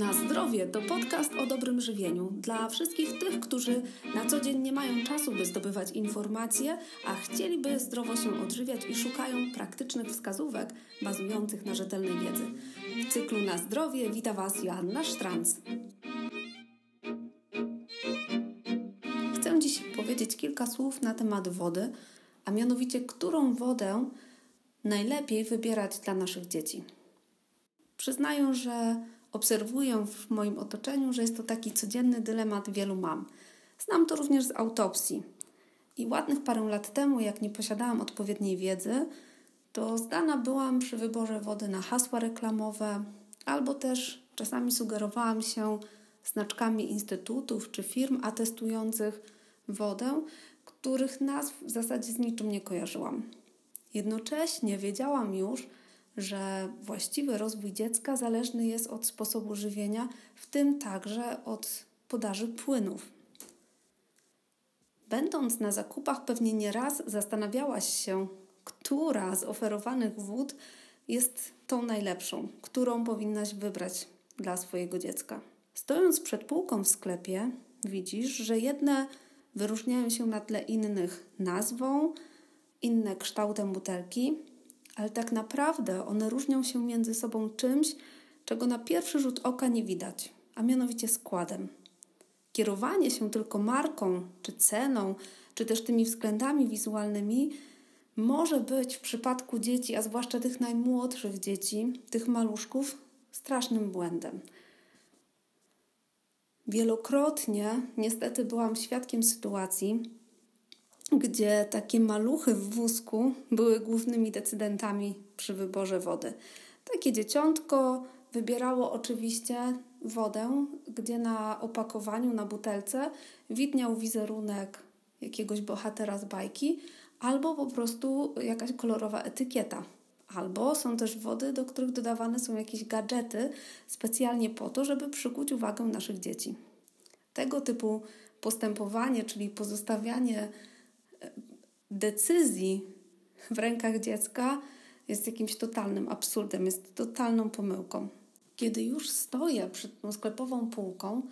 Na zdrowie to podcast o dobrym żywieniu dla wszystkich tych, którzy na co dzień nie mają czasu, by zdobywać informacje, a chcieliby zdrowo się odżywiać i szukają praktycznych wskazówek bazujących na rzetelnej wiedzy. W cyklu Na zdrowie wita Was Joanna Sztranc. Chcę dziś powiedzieć kilka słów na temat wody, a mianowicie którą wodę najlepiej wybierać dla naszych dzieci. Przyznaję, że obserwuję w moim otoczeniu, że jest to taki codzienny dylemat wielu mam. Znam to również z autopsji. I ładnych parę lat temu, jak nie posiadałam odpowiedniej wiedzy, to zdana byłam przy wyborze wody na hasła reklamowe, albo też czasami sugerowałam się znaczkami instytutów czy firm atestujących wodę, których nazw w zasadzie z niczym nie kojarzyłam. Jednocześnie wiedziałam już, że właściwy rozwój dziecka zależny jest od sposobu żywienia, w tym także od podaży płynów. Będąc na zakupach, pewnie nieraz zastanawiałaś się, która z oferowanych wód jest tą najlepszą, którą powinnaś wybrać dla swojego dziecka. Stojąc przed półką w sklepie, widzisz, że jedne wyróżniają się na tle innych nazwą, inne kształtem butelki, ale tak naprawdę one różnią się między sobą czymś, czego na pierwszy rzut oka nie widać, a mianowicie składem. Kierowanie się tylko marką, czy ceną, czy też tymi względami wizualnymi może być w przypadku dzieci, a zwłaszcza tych najmłodszych dzieci, tych maluszków, strasznym błędem. Wielokrotnie niestety byłam świadkiem sytuacji, gdzie takie maluchy w wózku były głównymi decydentami przy wyborze wody. Takie dzieciątko wybierało oczywiście wodę, gdzie na opakowaniu, na butelce widniał wizerunek jakiegoś bohatera z bajki, albo po prostu jakaś kolorowa etykieta. Albo są też wody, do których dodawane są jakieś gadżety specjalnie po to, żeby przykuć uwagę naszych dzieci. Tego typu postępowanie, czyli pozostawianie decyzji w rękach dziecka jest jakimś totalnym absurdem, jest totalną pomyłką. Kiedy już stoję przed tą sklepową półką,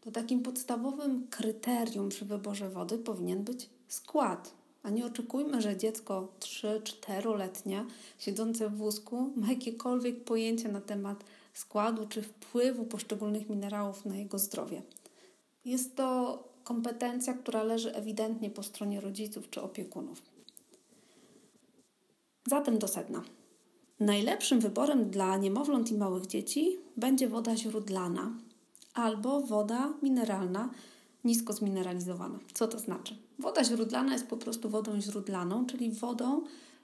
to takim podstawowym kryterium przy wyborze wody powinien być skład. A nie oczekujmy, że dziecko 3-4-letnie siedzące w wózku ma jakiekolwiek pojęcie na temat składu czy wpływu poszczególnych minerałów na jego zdrowie. Jest to kompetencja, która leży ewidentnie po stronie rodziców czy opiekunów. Zatem do sedna. Najlepszym wyborem dla niemowląt i małych dzieci będzie woda źródlana albo woda mineralna nisko zmineralizowana. Co to znaczy? Woda źródlana jest po prostu wodą źródlaną, czyli wodą,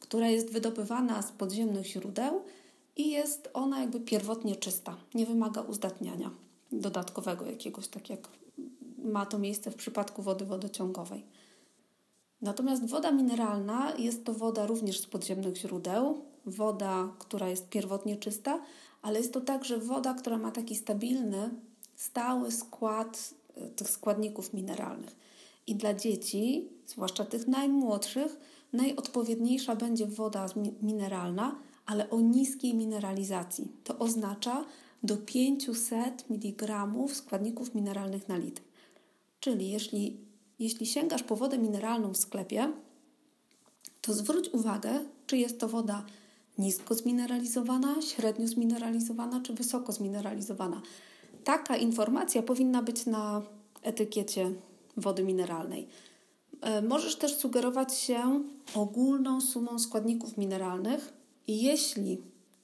która jest wydobywana z podziemnych źródeł i jest ona jakby pierwotnie czysta. Nie wymaga uzdatniania dodatkowego jakiegoś, tak jak ma to miejsce w przypadku wody wodociągowej. Natomiast woda mineralna jest to woda również z podziemnych źródeł, woda, która jest pierwotnie czysta, ale jest to także woda, która ma taki stabilny, stały skład e, tych składników mineralnych. I dla dzieci, zwłaszcza tych najmłodszych, najodpowiedniejsza będzie woda mineralna, ale o niskiej mineralizacji. To oznacza do 500 mg składników mineralnych na litr. Czyli jeśli, jeśli sięgasz po wodę mineralną w sklepie, to zwróć uwagę, czy jest to woda nisko zmineralizowana, średnio zmineralizowana czy wysoko zmineralizowana. Taka informacja powinna być na etykiecie wody mineralnej. E, możesz też sugerować się ogólną sumą składników mineralnych jeśli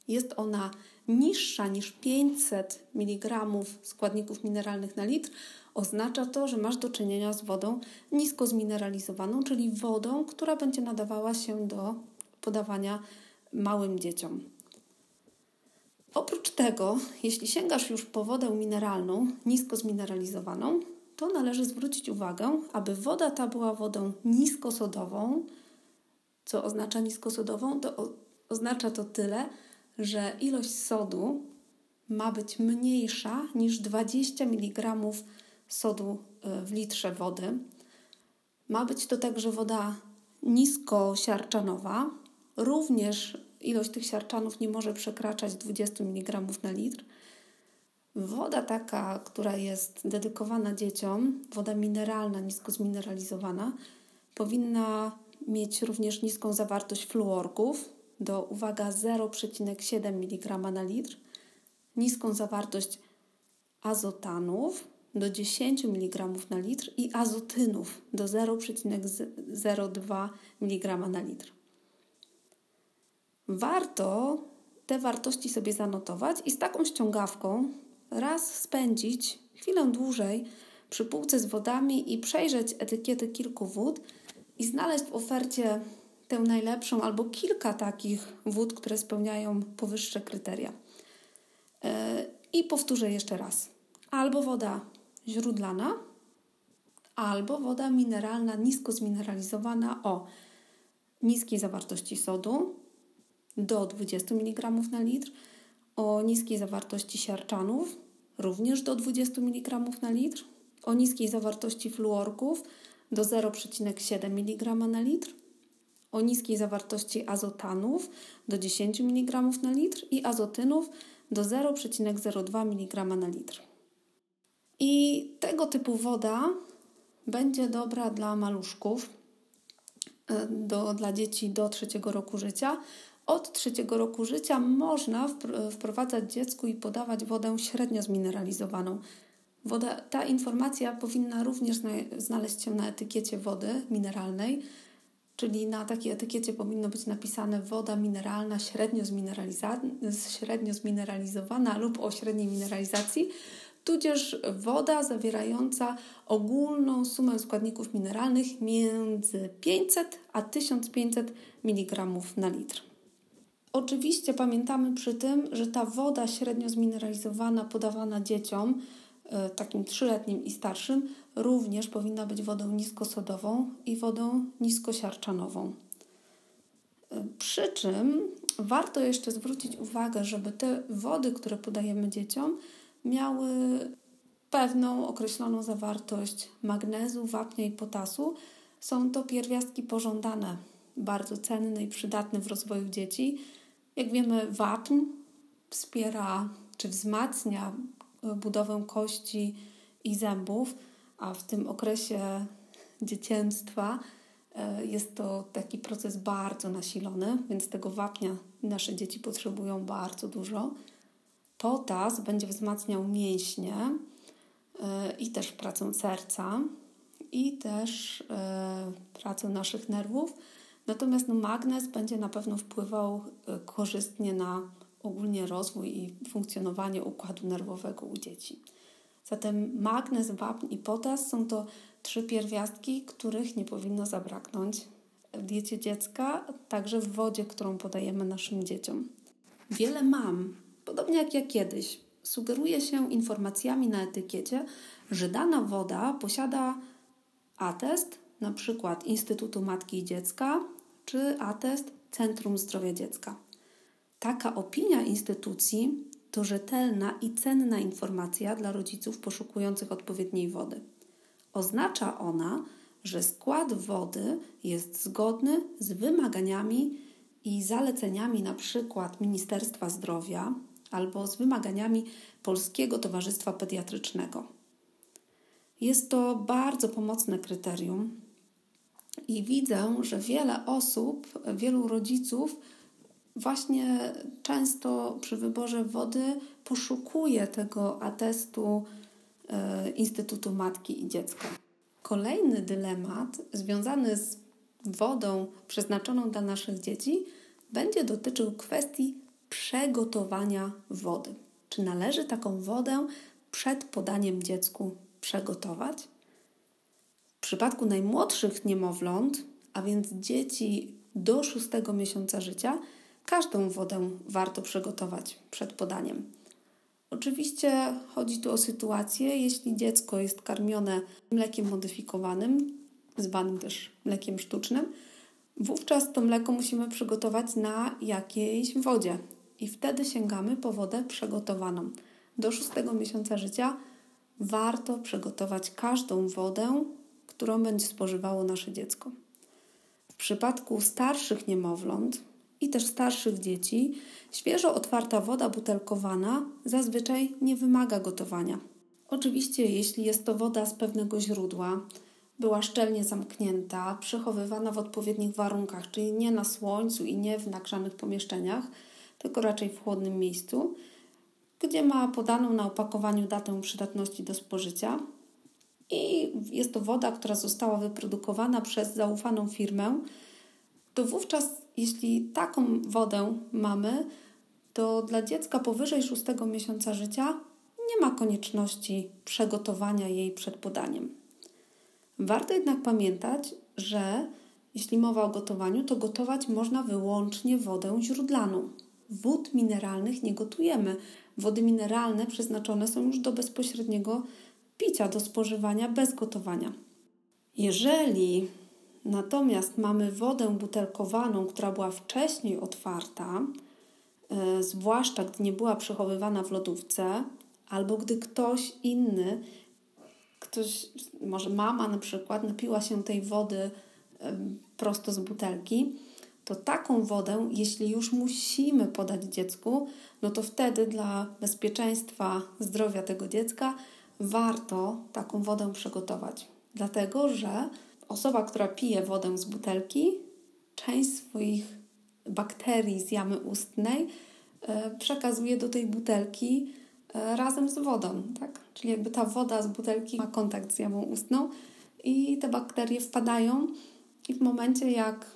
jest ona niższa niż 500 mg składników mineralnych na litr, oznacza to, że masz do czynienia z wodą nisko zmineralizowaną, czyli wodą, która będzie nadawała się do podawania małym dzieciom. Oprócz tego, jeśli sięgasz już po wodę mineralną, nisko zmineralizowaną, to należy zwrócić uwagę, aby woda ta była wodą niskosodową. Co oznacza niskosodową? To oznacza to tyle, że ilość sodu ma być mniejsza niż 20 mg sodu e, w litrze wody. Ma być to także woda niskosiarczanowa. Również ilość tych siarczanów nie może przekraczać 20 mg na litr. Woda taka, która jest dedykowana dzieciom, woda mineralna, nisko zmineralizowana, powinna mieć również niską zawartość fluorków do, uwaga, 0,7 mg na litr, niską zawartość azotanów do 10 mg na litr i azotynów do 0,02 mg na litr. Warto te wartości sobie zanotować i z taką ściągawką raz spędzić chwilę dłużej przy półce z wodami i przejrzeć etykiety kilku wód i znaleźć w ofercie tę najlepszą albo kilka takich wód, które spełniają powyższe kryteria. E, I powtórzę jeszcze raz. Albo woda źródlana, albo woda mineralna nisko zmineralizowana o niskiej zawartości sodu do 20 mg na litr, o niskiej zawartości siarczanów również do 20 mg na litr, o niskiej zawartości fluorków do 0,7 mg na litr, o niskiej zawartości azotanów do 10 mg na litr i azotynów do 0,02 mg na litr. I tego typu woda będzie dobra dla maluszków, e, do, dla dzieci do trzeciego roku życia. Od trzeciego roku życia można wprowadzać dziecku i podawać wodę średnio zmineralizowaną. Woda, ta informacja powinna również znaleźć się na etykiecie wody mineralnej, czyli na takiej etykiecie powinno być napisane woda mineralna średnio, średnio zmineralizowana lub o średniej mineralizacji, tudzież woda zawierająca ogólną sumę składników mineralnych między 500 a 1500 mg na litr. Oczywiście pamiętamy przy tym, że ta woda średnio zmineralizowana podawana dzieciom, e, takim trzyletnim i starszym, również powinna być wodą niskosodową i wodą niskosiarczanową. E, przy czym warto jeszcze zwrócić uwagę, żeby te wody, które podajemy dzieciom, miały pewną określoną zawartość magnezu, wapnia i potasu. Są to pierwiastki pożądane, bardzo cenne i przydatne w rozwoju dzieci. Jak wiemy, wapń wspiera czy wzmacnia budowę kości i zębów, a w tym okresie dzieciństwa e, jest to taki proces bardzo nasilony, więc tego wapnia nasze dzieci potrzebują bardzo dużo. Potas będzie wzmacniał mięśnie e, i też pracę serca i też e, pracę naszych nerwów. Natomiast magnez będzie na pewno wpływał e, korzystnie na ogólnie rozwój i funkcjonowanie układu nerwowego u dzieci. Zatem magnez, wapń i potas są to trzy pierwiastki, których nie powinno zabraknąć w diecie dziecka, także w wodzie, którą podajemy naszym dzieciom. Wiele mam Podobnie jak ja kiedyś, sugeruje się informacjami na etykiecie, że dana woda posiada atest, na przykład Instytutu Matki i Dziecka, czy atest Centrum Zdrowia Dziecka. Taka opinia instytucji to rzetelna i cenna informacja dla rodziców poszukujących odpowiedniej wody. Oznacza ona, że skład wody jest zgodny z wymaganiami i zaleceniami np. Ministerstwa Zdrowia, albo z wymaganiami Polskiego Towarzystwa Pediatrycznego. Jest to bardzo pomocne kryterium i widzę, że wiele osób, wielu rodziców właśnie często przy wyborze wody poszukuje tego atestu e, Instytutu Matki i Dziecka. Kolejny dylemat związany z wodą przeznaczoną dla naszych dzieci będzie dotyczył kwestii przegotowania wody. Czy należy taką wodę przed podaniem dziecku przegotować? W przypadku najmłodszych niemowląt, a więc dzieci do szóstego miesiąca życia, każdą wodę warto przygotować przed podaniem. Oczywiście chodzi tu o sytuację, jeśli dziecko jest karmione mlekiem modyfikowanym, zwanym też mlekiem sztucznym, wówczas to mleko musimy przygotować na jakiejś wodzie, i wtedy sięgamy po wodę przygotowaną. Do szóstego miesiąca życia warto przygotować każdą wodę, którą będzie spożywało nasze dziecko. W przypadku starszych niemowląt i też starszych dzieci, świeżo otwarta woda butelkowana zazwyczaj nie wymaga gotowania. Oczywiście, jeśli jest to woda z pewnego źródła, była szczelnie zamknięta, przechowywana w odpowiednich warunkach, czyli nie na słońcu i nie w nagrzanych pomieszczeniach, tylko raczej w chłodnym miejscu, gdzie ma podaną na opakowaniu datę przydatności do spożycia. I jest to woda, która została wyprodukowana przez zaufaną firmę. To wówczas, jeśli taką wodę mamy, to dla dziecka powyżej 6 miesiąca życia nie ma konieczności przygotowania jej przed podaniem. Warto jednak pamiętać, że jeśli mowa o gotowaniu, to gotować można wyłącznie wodę źródlaną. Wód mineralnych nie gotujemy. Wody mineralne przeznaczone są już do bezpośredniego picia, do spożywania bez gotowania. Jeżeli natomiast mamy wodę butelkowaną, która była wcześniej otwarta, yy, zwłaszcza gdy nie była przechowywana w lodówce, albo gdy ktoś inny ktoś, może mama na przykład, napiła się tej wody prosto z butelki, to taką wodę, jeśli już musimy podać dziecku, no to wtedy dla bezpieczeństwa zdrowia tego dziecka warto taką wodę przygotować. Dlatego, że osoba, która pije wodę z butelki, część swoich bakterii z jamy ustnej e, przekazuje do tej butelki E, razem z wodą, tak? Czyli jakby ta woda z butelki ma kontakt z jamą ustną i te bakterie wpadają i w momencie jak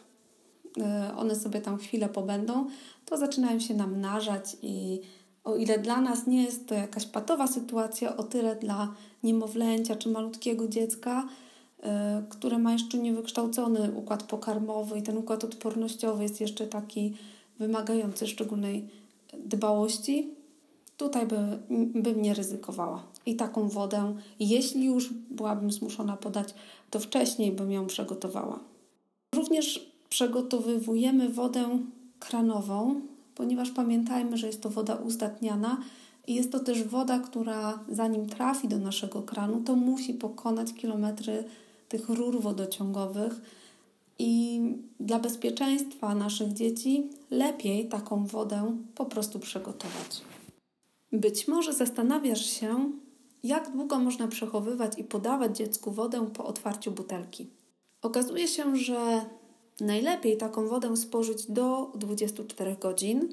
one sobie tam chwilę pobędą, to zaczynają się namnażać i o ile dla nas nie jest to jakaś patowa sytuacja, o tyle dla niemowlęcia czy malutkiego dziecka, e, które ma jeszcze niewykształcony układ pokarmowy i ten układ odpornościowy jest jeszcze taki wymagający szczególnej dbałości, Tutaj by, bym nie ryzykowała. I taką wodę, jeśli już byłabym zmuszona podać, to wcześniej bym ją przygotowała. Również przygotowujemy wodę kranową, ponieważ pamiętajmy, że jest to woda uzdatniana i jest to też woda, która zanim trafi do naszego kranu, to musi pokonać kilometry tych rur wodociągowych. I dla bezpieczeństwa naszych dzieci lepiej taką wodę po prostu przygotować. Być może zastanawiasz się, jak długo można przechowywać i podawać dziecku wodę po otwarciu butelki. Okazuje się, że najlepiej taką wodę spożyć do 24 godzin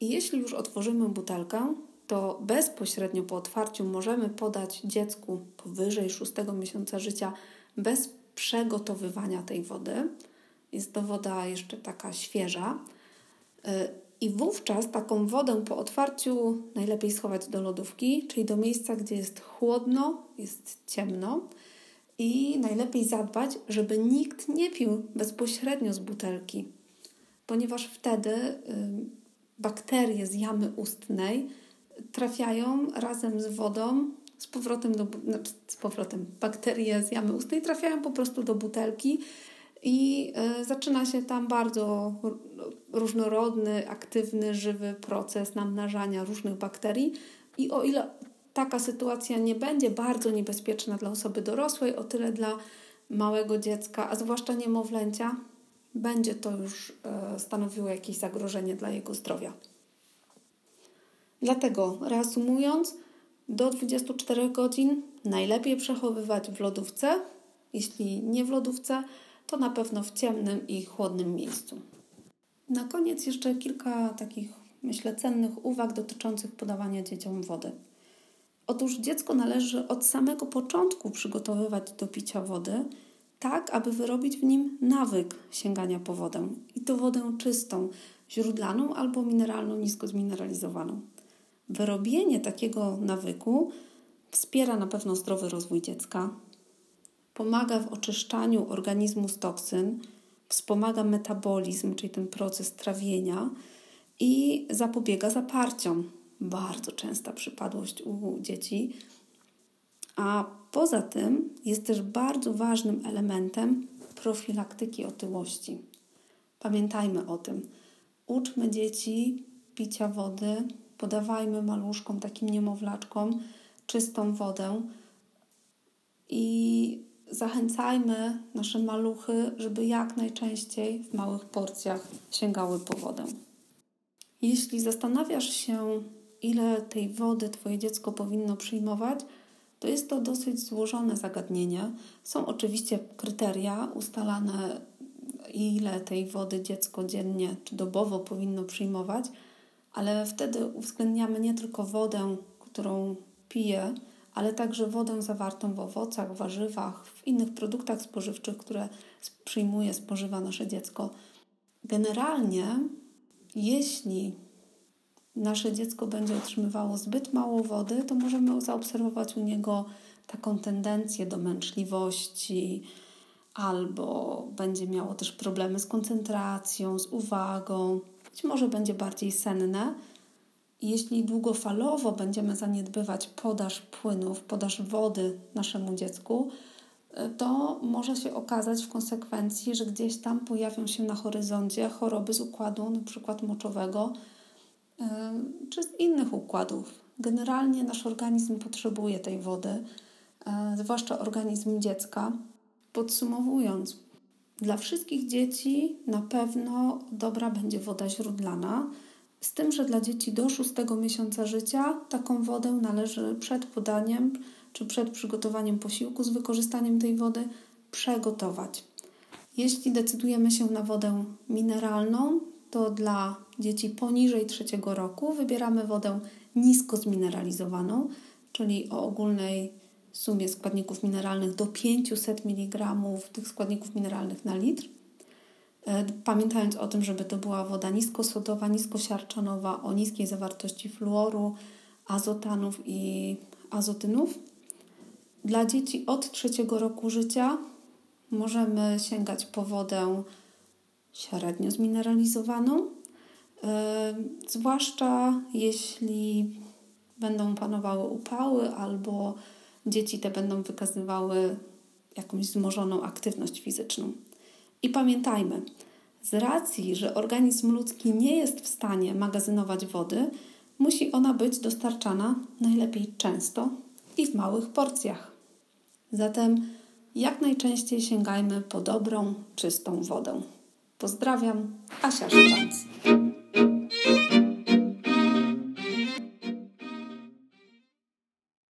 i jeśli już otworzymy butelkę, to bezpośrednio po otwarciu możemy podać dziecku powyżej 6 miesiąca życia bez przygotowywania tej wody. Jest to woda jeszcze taka świeża. Y, i wówczas taką wodę po otwarciu najlepiej schować do lodówki, czyli do miejsca, gdzie jest chłodno, jest ciemno. I najlepiej zadbać, żeby nikt nie pił bezpośrednio z butelki, ponieważ wtedy y, bakterie z jamy ustnej trafiają razem z wodą z powrotem do znaczy z powrotem bakterie z jamy ustnej trafiają po prostu do butelki i e, zaczyna się tam bardzo różnorodny, aktywny, żywy proces namnażania różnych bakterii. I o ile taka sytuacja nie będzie bardzo niebezpieczna dla osoby dorosłej, o tyle dla małego dziecka, a zwłaszcza niemowlęcia, będzie to już e, stanowiło jakieś zagrożenie dla jego zdrowia. Dlatego, reasumując, do 24 godzin najlepiej przechowywać w lodówce, jeśli nie w lodówce, to na pewno w ciemnym i chłodnym miejscu. Na koniec jeszcze kilka takich, myślę, cennych uwag dotyczących podawania dzieciom wody. Otóż dziecko należy od samego początku przygotowywać do picia wody, tak aby wyrobić w nim nawyk sięgania po wodę. I to wodę czystą, źródlaną albo mineralną, nisko zmineralizowaną. Wyrobienie takiego nawyku wspiera na pewno zdrowy rozwój dziecka, pomaga w oczyszczaniu organizmu z toksyn, wspomaga metabolizm, czyli ten proces trawienia i zapobiega zaparciom. Bardzo częsta przypadłość u dzieci. A poza tym jest też bardzo ważnym elementem profilaktyki otyłości. Pamiętajmy o tym. Uczmy dzieci picia wody, podawajmy maluszkom, takim niemowlaczkom, czystą wodę i zachęcajmy nasze maluchy, żeby jak najczęściej w małych porcjach sięgały po wodę. Jeśli zastanawiasz się, ile tej wody Twoje dziecko powinno przyjmować, to jest to dosyć złożone zagadnienie. Są oczywiście kryteria ustalane, ile tej wody dziecko dziennie czy dobowo powinno przyjmować, ale wtedy uwzględniamy nie tylko wodę, którą pije, ale także wodę zawartą w owocach, warzywach, w innych produktach spożywczych, które przyjmuje, spożywa nasze dziecko. Generalnie, jeśli nasze dziecko będzie otrzymywało zbyt mało wody, to możemy zaobserwować u niego taką tendencję do męczliwości, albo będzie miało też problemy z koncentracją, z uwagą, być może będzie bardziej senne. Jeśli długofalowo będziemy zaniedbywać podaż płynów, podaż wody naszemu dziecku, to może się okazać w konsekwencji, że gdzieś tam pojawią się na horyzoncie choroby z układu np. moczowego, czy z innych układów. Generalnie nasz organizm potrzebuje tej wody, zwłaszcza organizm dziecka. Podsumowując, dla wszystkich dzieci na pewno dobra będzie woda źródlana, z tym, że dla dzieci do 6 miesiąca życia taką wodę należy przed podaniem czy przed przygotowaniem posiłku z wykorzystaniem tej wody przegotować. Jeśli decydujemy się na wodę mineralną, to dla dzieci poniżej trzeciego roku wybieramy wodę nisko zmineralizowaną, czyli o ogólnej sumie składników mineralnych do 500 mg tych składników mineralnych na litr. E, pamiętając o tym, żeby to była woda niskosodowa, niskosiarczanowa, o niskiej zawartości fluoru, azotanów i azotynów. Dla dzieci od trzeciego roku życia możemy sięgać po wodę średnio zmineralizowaną, zwłaszcza jeśli będą panowały upały albo dzieci te będą wykazywały jakąś wzmożoną aktywność fizyczną. I pamiętajmy, z racji, że organizm ludzki nie jest w stanie magazynować wody, musi ona być dostarczana najlepiej często i w małych porcjach. Zatem jak najczęściej sięgajmy po dobrą, czystą wodę. Pozdrawiam, Asia Sztranc.